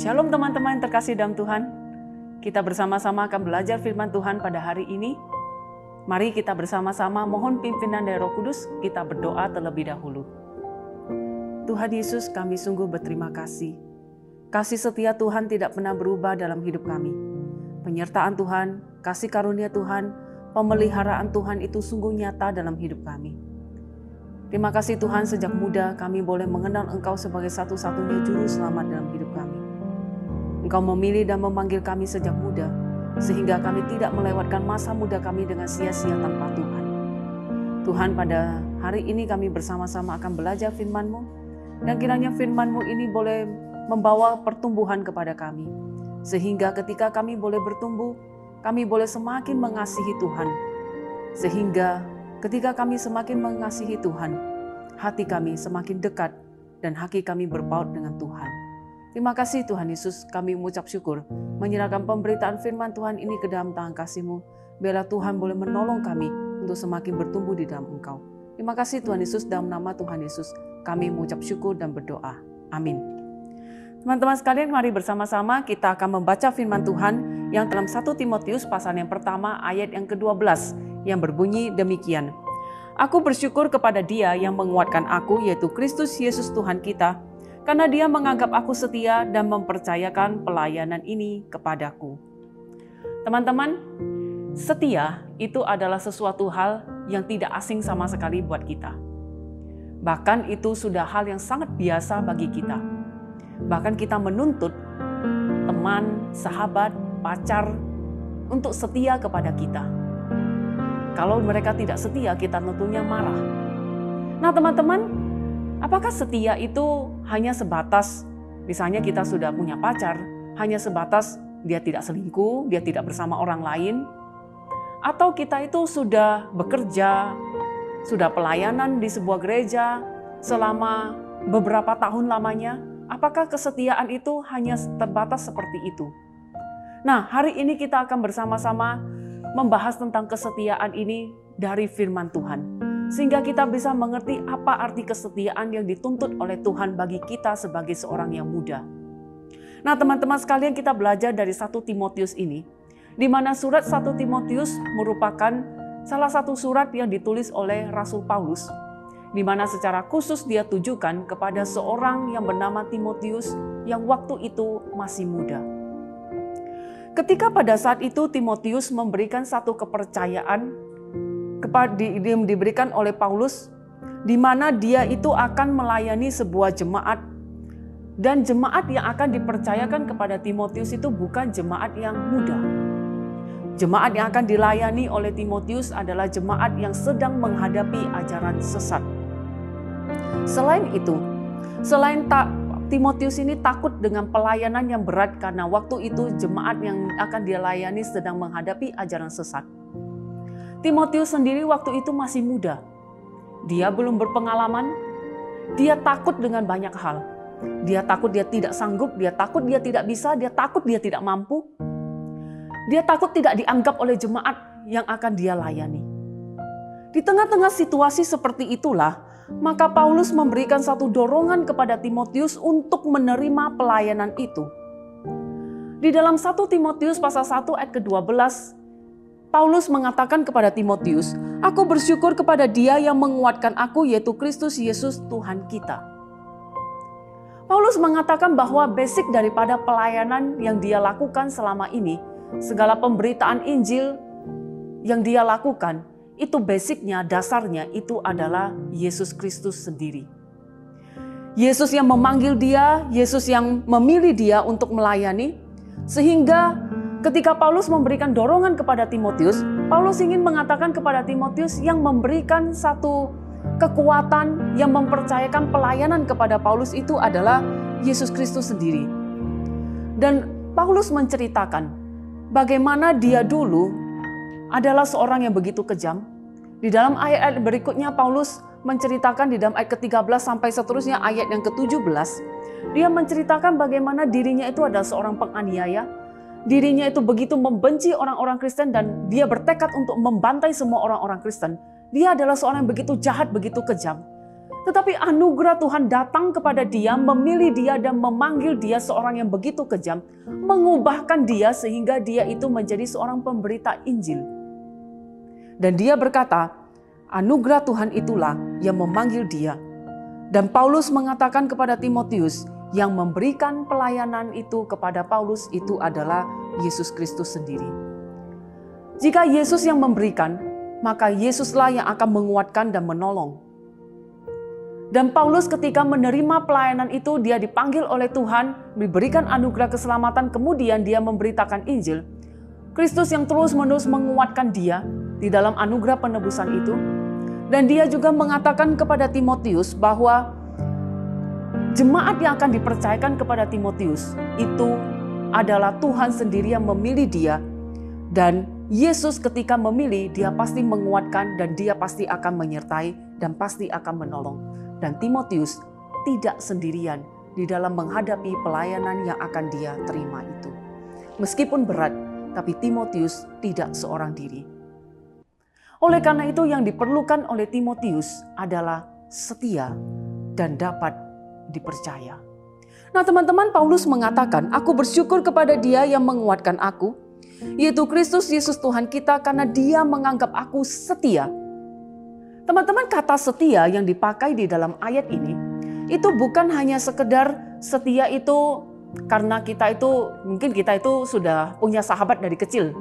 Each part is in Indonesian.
Shalom teman-teman terkasih dalam Tuhan. Kita bersama-sama akan belajar firman Tuhan pada hari ini. Mari kita bersama-sama mohon pimpinan dari Roh Kudus, kita berdoa terlebih dahulu. Tuhan Yesus, kami sungguh berterima kasih. Kasih setia Tuhan tidak pernah berubah dalam hidup kami. Penyertaan Tuhan, kasih karunia Tuhan, pemeliharaan Tuhan itu sungguh nyata dalam hidup kami. Terima kasih Tuhan sejak muda kami boleh mengenal Engkau sebagai satu-satunya juru selamat dalam hidup. Engkau memilih dan memanggil kami sejak muda, sehingga kami tidak melewatkan masa muda kami dengan sia-sia tanpa Tuhan. Tuhan pada hari ini kami bersama-sama akan belajar firman-Mu, dan kiranya firman-Mu ini boleh membawa pertumbuhan kepada kami. Sehingga ketika kami boleh bertumbuh, kami boleh semakin mengasihi Tuhan. Sehingga ketika kami semakin mengasihi Tuhan, hati kami semakin dekat dan hati kami berpaut dengan Tuhan. Terima kasih Tuhan Yesus, kami mengucap syukur menyerahkan pemberitaan firman Tuhan ini ke dalam tangan kasih-Mu. Biarlah Tuhan boleh menolong kami untuk semakin bertumbuh di dalam Engkau. Terima kasih Tuhan Yesus, dalam nama Tuhan Yesus, kami mengucap syukur dan berdoa. Amin. Teman-teman sekalian, mari bersama-sama kita akan membaca firman Tuhan yang dalam 1 Timotius pasal yang pertama ayat yang ke-12 yang berbunyi demikian. Aku bersyukur kepada dia yang menguatkan aku yaitu Kristus Yesus Tuhan kita karena dia menganggap aku setia dan mempercayakan pelayanan ini kepadaku. Teman-teman, setia itu adalah sesuatu hal yang tidak asing sama sekali buat kita. Bahkan itu sudah hal yang sangat biasa bagi kita. Bahkan kita menuntut teman, sahabat, pacar untuk setia kepada kita. Kalau mereka tidak setia, kita tentunya marah. Nah, teman-teman, apakah setia itu hanya sebatas misalnya kita sudah punya pacar, hanya sebatas dia tidak selingkuh, dia tidak bersama orang lain, atau kita itu sudah bekerja, sudah pelayanan di sebuah gereja selama beberapa tahun lamanya, apakah kesetiaan itu hanya terbatas seperti itu? Nah, hari ini kita akan bersama-sama membahas tentang kesetiaan ini dari firman Tuhan. Sehingga kita bisa mengerti apa arti kesetiaan yang dituntut oleh Tuhan bagi kita sebagai seorang yang muda. Nah teman-teman sekalian kita belajar dari satu Timotius ini. Di mana surat satu Timotius merupakan salah satu surat yang ditulis oleh Rasul Paulus. Di mana secara khusus dia tujukan kepada seorang yang bernama Timotius yang waktu itu masih muda. Ketika pada saat itu Timotius memberikan satu kepercayaan kepada diberikan oleh Paulus di mana dia itu akan melayani sebuah jemaat dan jemaat yang akan dipercayakan kepada Timotius itu bukan jemaat yang muda. Jemaat yang akan dilayani oleh Timotius adalah jemaat yang sedang menghadapi ajaran sesat. Selain itu, selain tak Timotius ini takut dengan pelayanan yang berat karena waktu itu jemaat yang akan dia layani sedang menghadapi ajaran sesat. Timotius sendiri waktu itu masih muda. Dia belum berpengalaman. Dia takut dengan banyak hal. Dia takut dia tidak sanggup, dia takut dia tidak bisa, dia takut dia tidak mampu. Dia takut tidak dianggap oleh jemaat yang akan dia layani. Di tengah-tengah situasi seperti itulah, maka Paulus memberikan satu dorongan kepada Timotius untuk menerima pelayanan itu. Di dalam 1 Timotius pasal 1 ayat ke-12, Paulus mengatakan kepada Timotius, Aku bersyukur kepada dia yang menguatkan aku yaitu Kristus Yesus Tuhan kita. Paulus mengatakan bahwa basic daripada pelayanan yang dia lakukan selama ini, segala pemberitaan Injil yang dia lakukan, itu basicnya, dasarnya itu adalah Yesus Kristus sendiri. Yesus yang memanggil dia, Yesus yang memilih dia untuk melayani, sehingga ketika Paulus memberikan dorongan kepada Timotius, Paulus ingin mengatakan kepada Timotius yang memberikan satu kekuatan yang mempercayakan pelayanan kepada Paulus itu adalah Yesus Kristus sendiri. Dan Paulus menceritakan bagaimana dia dulu adalah seorang yang begitu kejam. Di dalam ayat-ayat berikutnya Paulus menceritakan di dalam ayat ke-13 sampai seterusnya ayat yang ke-17. Dia menceritakan bagaimana dirinya itu adalah seorang penganiaya. Dirinya itu begitu membenci orang-orang Kristen dan dia bertekad untuk membantai semua orang-orang Kristen. Dia adalah seorang yang begitu jahat, begitu kejam. Tetapi anugerah Tuhan datang kepada dia, memilih dia dan memanggil dia seorang yang begitu kejam, mengubahkan dia sehingga dia itu menjadi seorang pemberita Injil. Dan dia berkata, anugerah Tuhan itulah yang memanggil dia. Dan Paulus mengatakan kepada Timotius, yang memberikan pelayanan itu kepada Paulus itu adalah Yesus Kristus sendiri. Jika Yesus yang memberikan, maka Yesuslah yang akan menguatkan dan menolong. Dan Paulus ketika menerima pelayanan itu, dia dipanggil oleh Tuhan, diberikan anugerah keselamatan, kemudian dia memberitakan Injil. Kristus yang terus-menerus menguatkan dia di dalam anugerah penebusan itu. Dan dia juga mengatakan kepada Timotius bahwa jemaat yang akan dipercayakan kepada Timotius itu adalah Tuhan sendiri yang memilih dia dan Yesus ketika memilih dia pasti menguatkan dan dia pasti akan menyertai dan pasti akan menolong dan Timotius tidak sendirian di dalam menghadapi pelayanan yang akan dia terima itu. Meskipun berat, tapi Timotius tidak seorang diri. Oleh karena itu yang diperlukan oleh Timotius adalah setia dan dapat dipercaya. Nah teman-teman Paulus mengatakan, aku bersyukur kepada dia yang menguatkan aku, yaitu Kristus Yesus Tuhan kita karena dia menganggap aku setia. Teman-teman kata setia yang dipakai di dalam ayat ini, itu bukan hanya sekedar setia itu karena kita itu, mungkin kita itu sudah punya sahabat dari kecil.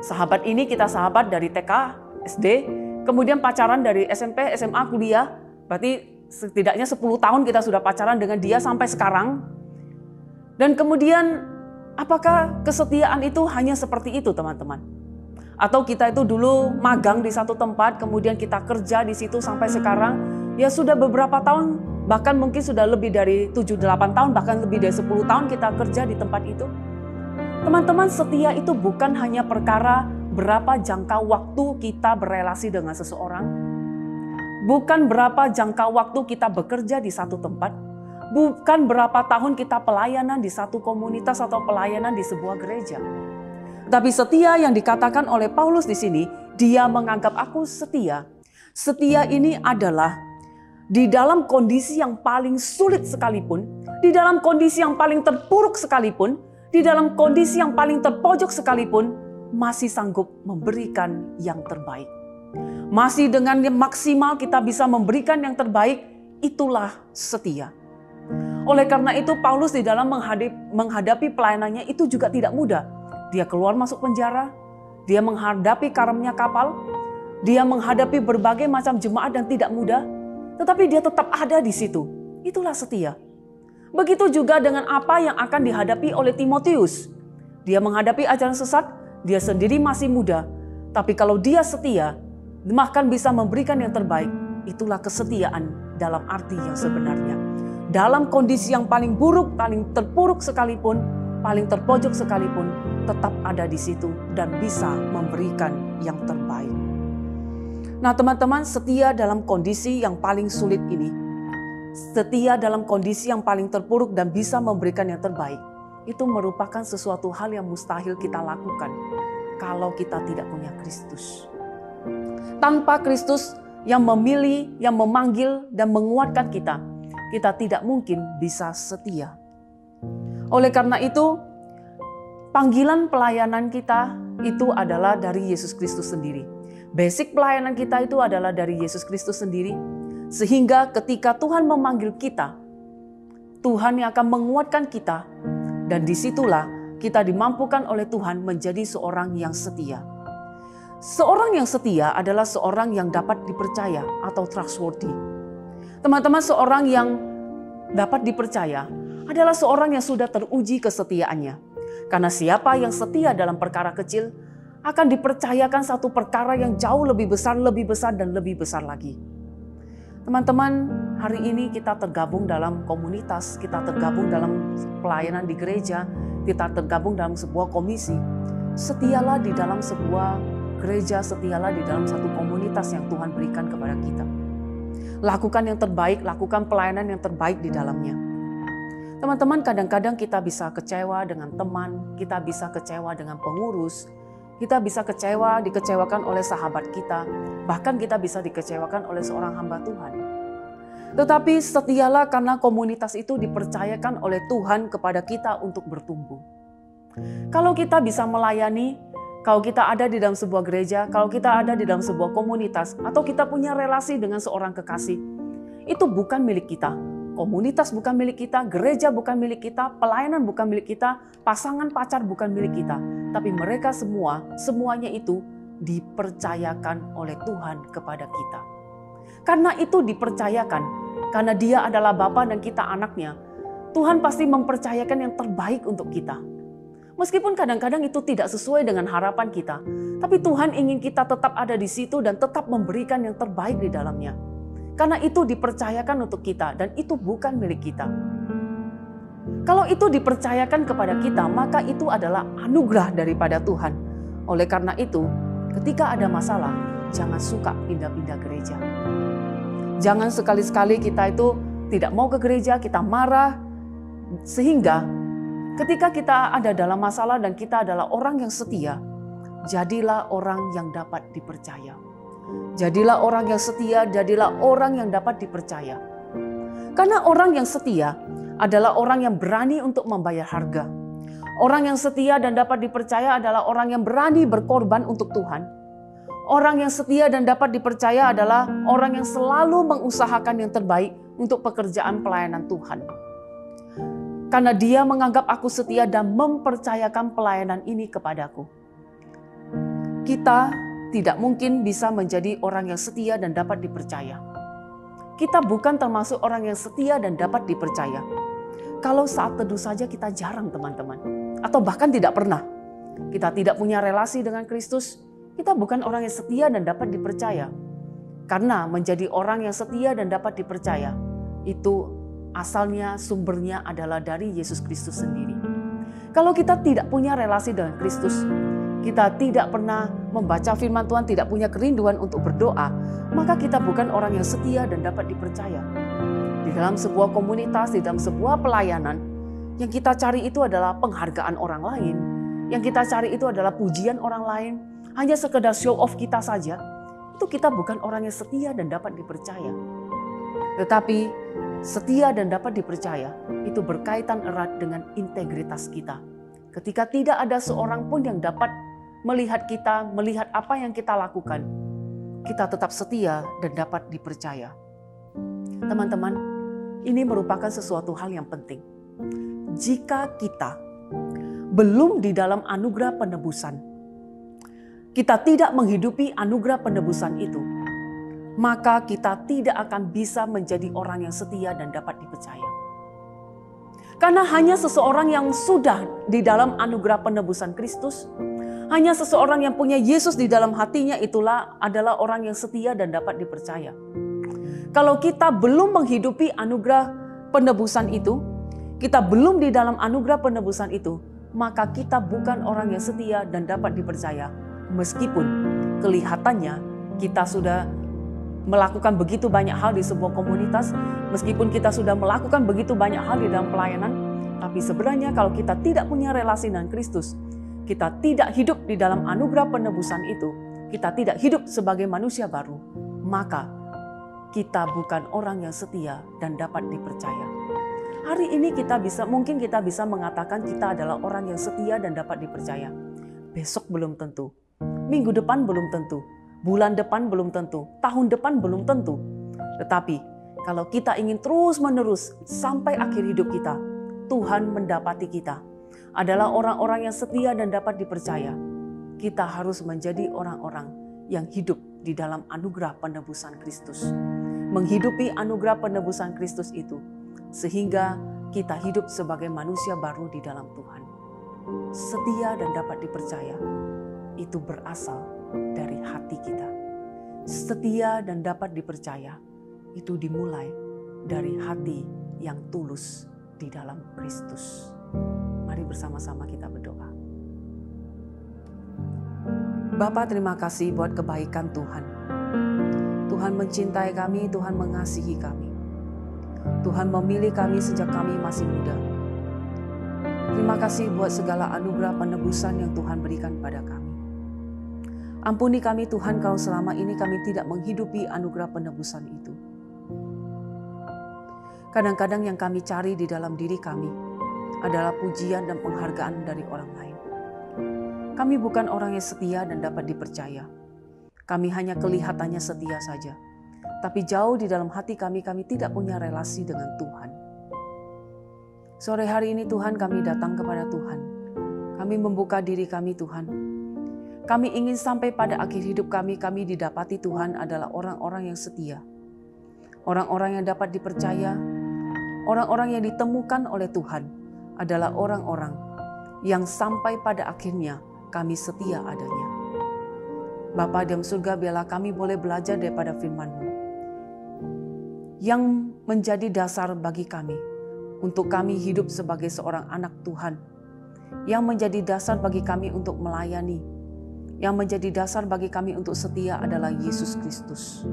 Sahabat ini kita sahabat dari TK, SD, kemudian pacaran dari SMP, SMA, kuliah, berarti setidaknya 10 tahun kita sudah pacaran dengan dia sampai sekarang. Dan kemudian apakah kesetiaan itu hanya seperti itu teman-teman? Atau kita itu dulu magang di satu tempat, kemudian kita kerja di situ sampai sekarang, ya sudah beberapa tahun, bahkan mungkin sudah lebih dari 7-8 tahun, bahkan lebih dari 10 tahun kita kerja di tempat itu. Teman-teman setia itu bukan hanya perkara berapa jangka waktu kita berelasi dengan seseorang, Bukan berapa jangka waktu kita bekerja di satu tempat, bukan berapa tahun kita pelayanan di satu komunitas atau pelayanan di sebuah gereja. Tapi setia yang dikatakan oleh Paulus di sini, dia menganggap aku setia. Setia ini adalah di dalam kondisi yang paling sulit sekalipun, di dalam kondisi yang paling terpuruk sekalipun, di dalam kondisi yang paling terpojok sekalipun, masih sanggup memberikan yang terbaik masih dengan maksimal kita bisa memberikan yang terbaik, itulah setia. Oleh karena itu Paulus di dalam menghadapi, menghadapi pelayanannya itu juga tidak mudah. Dia keluar masuk penjara, dia menghadapi karamnya kapal, dia menghadapi berbagai macam jemaat dan tidak mudah, tetapi dia tetap ada di situ. Itulah setia. Begitu juga dengan apa yang akan dihadapi oleh Timotius. Dia menghadapi ajaran sesat, dia sendiri masih muda, tapi kalau dia setia, bahkan bisa memberikan yang terbaik, itulah kesetiaan dalam arti yang sebenarnya. Dalam kondisi yang paling buruk, paling terpuruk sekalipun, paling terpojok sekalipun, tetap ada di situ dan bisa memberikan yang terbaik. Nah, teman-teman, setia dalam kondisi yang paling sulit ini, setia dalam kondisi yang paling terpuruk dan bisa memberikan yang terbaik, itu merupakan sesuatu hal yang mustahil kita lakukan kalau kita tidak punya Kristus. Tanpa Kristus yang memilih, yang memanggil, dan menguatkan kita, kita tidak mungkin bisa setia. Oleh karena itu, panggilan pelayanan kita itu adalah dari Yesus Kristus sendiri. Basic pelayanan kita itu adalah dari Yesus Kristus sendiri, sehingga ketika Tuhan memanggil kita, Tuhan yang akan menguatkan kita, dan di situlah kita dimampukan oleh Tuhan menjadi seorang yang setia. Seorang yang setia adalah seorang yang dapat dipercaya atau trustworthy. Teman-teman, seorang yang dapat dipercaya adalah seorang yang sudah teruji kesetiaannya. Karena siapa yang setia dalam perkara kecil akan dipercayakan satu perkara yang jauh lebih besar, lebih besar, dan lebih besar lagi. Teman-teman, hari ini kita tergabung dalam komunitas, kita tergabung dalam pelayanan di gereja, kita tergabung dalam sebuah komisi. Setialah di dalam sebuah gereja setialah di dalam satu komunitas yang Tuhan berikan kepada kita. Lakukan yang terbaik, lakukan pelayanan yang terbaik di dalamnya. Teman-teman, kadang-kadang kita bisa kecewa dengan teman, kita bisa kecewa dengan pengurus, kita bisa kecewa, dikecewakan oleh sahabat kita, bahkan kita bisa dikecewakan oleh seorang hamba Tuhan. Tetapi setialah karena komunitas itu dipercayakan oleh Tuhan kepada kita untuk bertumbuh. Kalau kita bisa melayani, kalau kita ada di dalam sebuah gereja, kalau kita ada di dalam sebuah komunitas, atau kita punya relasi dengan seorang kekasih, itu bukan milik kita. Komunitas bukan milik kita, gereja bukan milik kita, pelayanan bukan milik kita, pasangan pacar bukan milik kita. Tapi mereka semua, semuanya itu dipercayakan oleh Tuhan kepada kita. Karena itu dipercayakan, karena dia adalah Bapa dan kita anaknya, Tuhan pasti mempercayakan yang terbaik untuk kita. Meskipun kadang-kadang itu tidak sesuai dengan harapan kita, tapi Tuhan ingin kita tetap ada di situ dan tetap memberikan yang terbaik di dalamnya. Karena itu dipercayakan untuk kita dan itu bukan milik kita. Kalau itu dipercayakan kepada kita, maka itu adalah anugerah daripada Tuhan. Oleh karena itu, ketika ada masalah, jangan suka pindah-pindah gereja. Jangan sekali-sekali kita itu tidak mau ke gereja, kita marah, sehingga ketika kita ada dalam masalah dan kita adalah orang yang setia, jadilah orang yang dapat dipercaya. Jadilah orang yang setia, jadilah orang yang dapat dipercaya. Karena orang yang setia adalah orang yang berani untuk membayar harga. Orang yang setia dan dapat dipercaya adalah orang yang berani berkorban untuk Tuhan Orang yang setia dan dapat dipercaya adalah orang yang selalu mengusahakan yang terbaik untuk pekerjaan pelayanan Tuhan. Karena dia menganggap aku setia dan mempercayakan pelayanan ini kepadaku. Kita tidak mungkin bisa menjadi orang yang setia dan dapat dipercaya. Kita bukan termasuk orang yang setia dan dapat dipercaya. Kalau saat teduh saja kita jarang teman-teman. Atau bahkan tidak pernah. Kita tidak punya relasi dengan Kristus, kita bukan orang yang setia dan dapat dipercaya. Karena menjadi orang yang setia dan dapat dipercaya, itu asalnya sumbernya adalah dari Yesus Kristus sendiri. Kalau kita tidak punya relasi dengan Kristus, kita tidak pernah membaca firman Tuhan, tidak punya kerinduan untuk berdoa, maka kita bukan orang yang setia dan dapat dipercaya. Di dalam sebuah komunitas, di dalam sebuah pelayanan, yang kita cari itu adalah penghargaan orang lain, yang kita cari itu adalah pujian orang lain, hanya sekedar show off kita saja, itu kita bukan orang yang setia dan dapat dipercaya. Tetapi setia dan dapat dipercaya itu berkaitan erat dengan integritas kita. Ketika tidak ada seorang pun yang dapat melihat kita, melihat apa yang kita lakukan, kita tetap setia dan dapat dipercaya. Teman-teman, ini merupakan sesuatu hal yang penting. Jika kita belum di dalam anugerah penebusan, kita tidak menghidupi anugerah penebusan itu, maka kita tidak akan bisa menjadi orang yang setia dan dapat dipercaya. Karena hanya seseorang yang sudah di dalam anugerah penebusan Kristus, hanya seseorang yang punya Yesus di dalam hatinya itulah adalah orang yang setia dan dapat dipercaya. Kalau kita belum menghidupi anugerah penebusan itu, kita belum di dalam anugerah penebusan itu, maka kita bukan orang yang setia dan dapat dipercaya Meskipun kelihatannya kita sudah melakukan begitu banyak hal di sebuah komunitas, meskipun kita sudah melakukan begitu banyak hal di dalam pelayanan, tapi sebenarnya kalau kita tidak punya relasi dengan Kristus, kita tidak hidup di dalam anugerah penebusan itu, kita tidak hidup sebagai manusia baru, maka kita bukan orang yang setia dan dapat dipercaya. Hari ini kita bisa mungkin kita bisa mengatakan kita adalah orang yang setia dan dapat dipercaya. Besok belum tentu. Minggu depan belum tentu, bulan depan belum tentu, tahun depan belum tentu. Tetapi kalau kita ingin terus-menerus sampai akhir hidup kita, Tuhan mendapati kita adalah orang-orang yang setia dan dapat dipercaya. Kita harus menjadi orang-orang yang hidup di dalam anugerah penebusan Kristus. Menghidupi anugerah penebusan Kristus itu sehingga kita hidup sebagai manusia baru di dalam Tuhan. Setia dan dapat dipercaya itu berasal dari hati kita. Setia dan dapat dipercaya itu dimulai dari hati yang tulus di dalam Kristus. Mari bersama-sama kita berdoa. Bapak terima kasih buat kebaikan Tuhan. Tuhan mencintai kami, Tuhan mengasihi kami. Tuhan memilih kami sejak kami masih muda. Terima kasih buat segala anugerah penebusan yang Tuhan berikan pada kami. Ampuni kami Tuhan kalau selama ini kami tidak menghidupi anugerah penebusan itu. Kadang-kadang yang kami cari di dalam diri kami adalah pujian dan penghargaan dari orang lain. Kami bukan orang yang setia dan dapat dipercaya. Kami hanya kelihatannya setia saja, tapi jauh di dalam hati kami, kami tidak punya relasi dengan Tuhan. Sore hari ini, Tuhan, kami datang kepada Tuhan. Kami membuka diri kami, Tuhan. Kami ingin sampai pada akhir hidup kami, kami didapati Tuhan adalah orang-orang yang setia, orang-orang yang dapat dipercaya, Orang-orang yang ditemukan oleh Tuhan adalah orang-orang yang sampai pada akhirnya kami setia adanya. Bapa dalam surga biarlah kami boleh belajar daripada firman-Mu yang menjadi dasar bagi kami untuk kami hidup sebagai seorang anak Tuhan yang menjadi dasar bagi kami untuk melayani yang menjadi dasar bagi kami untuk setia adalah Yesus Kristus.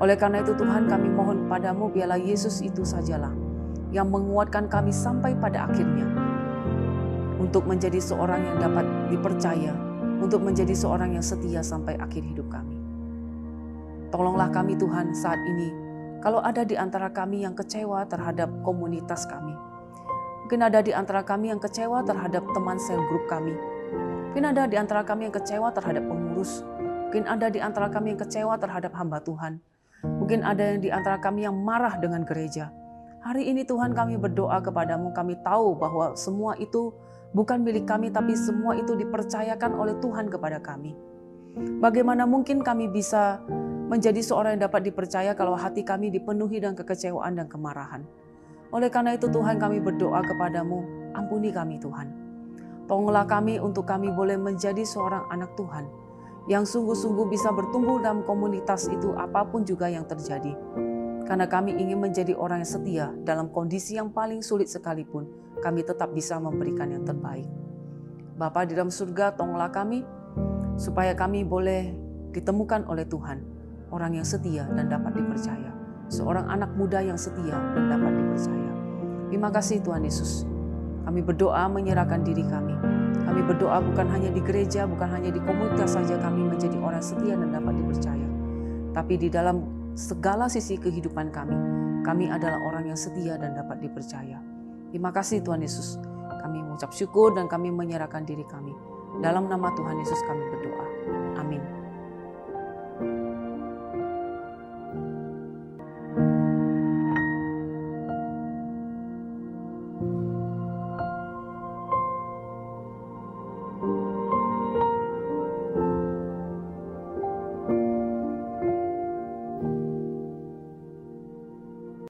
Oleh karena itu Tuhan kami mohon padamu biarlah Yesus itu sajalah yang menguatkan kami sampai pada akhirnya. Untuk menjadi seorang yang dapat dipercaya, untuk menjadi seorang yang setia sampai akhir hidup kami. Tolonglah kami Tuhan saat ini, kalau ada di antara kami yang kecewa terhadap komunitas kami. Mungkin ada di antara kami yang kecewa terhadap teman sel grup kami. Mungkin ada di antara kami yang kecewa terhadap pengurus. Mungkin ada di antara kami yang kecewa terhadap hamba Tuhan. Mungkin ada yang di antara kami yang marah dengan gereja. Hari ini Tuhan kami berdoa kepadamu, kami tahu bahwa semua itu bukan milik kami, tapi semua itu dipercayakan oleh Tuhan kepada kami. Bagaimana mungkin kami bisa menjadi seorang yang dapat dipercaya kalau hati kami dipenuhi dengan kekecewaan dan kemarahan. Oleh karena itu Tuhan kami berdoa kepadamu, ampuni kami Tuhan. Tolonglah kami untuk kami boleh menjadi seorang anak Tuhan yang sungguh-sungguh bisa bertumbuh dalam komunitas itu apa pun juga yang terjadi. Karena kami ingin menjadi orang yang setia dalam kondisi yang paling sulit sekalipun, kami tetap bisa memberikan yang terbaik. Bapa di dalam surga, tolonglah kami supaya kami boleh ditemukan oleh Tuhan, orang yang setia dan dapat dipercaya. Seorang anak muda yang setia dan dapat dipercaya. Terima kasih Tuhan Yesus. Kami berdoa menyerahkan diri kami kami berdoa bukan hanya di gereja, bukan hanya di komunitas saja kami menjadi orang setia dan dapat dipercaya. Tapi di dalam segala sisi kehidupan kami, kami adalah orang yang setia dan dapat dipercaya. Terima kasih Tuhan Yesus. Kami mengucap syukur dan kami menyerahkan diri kami. Dalam nama Tuhan Yesus kami berdoa. Amin.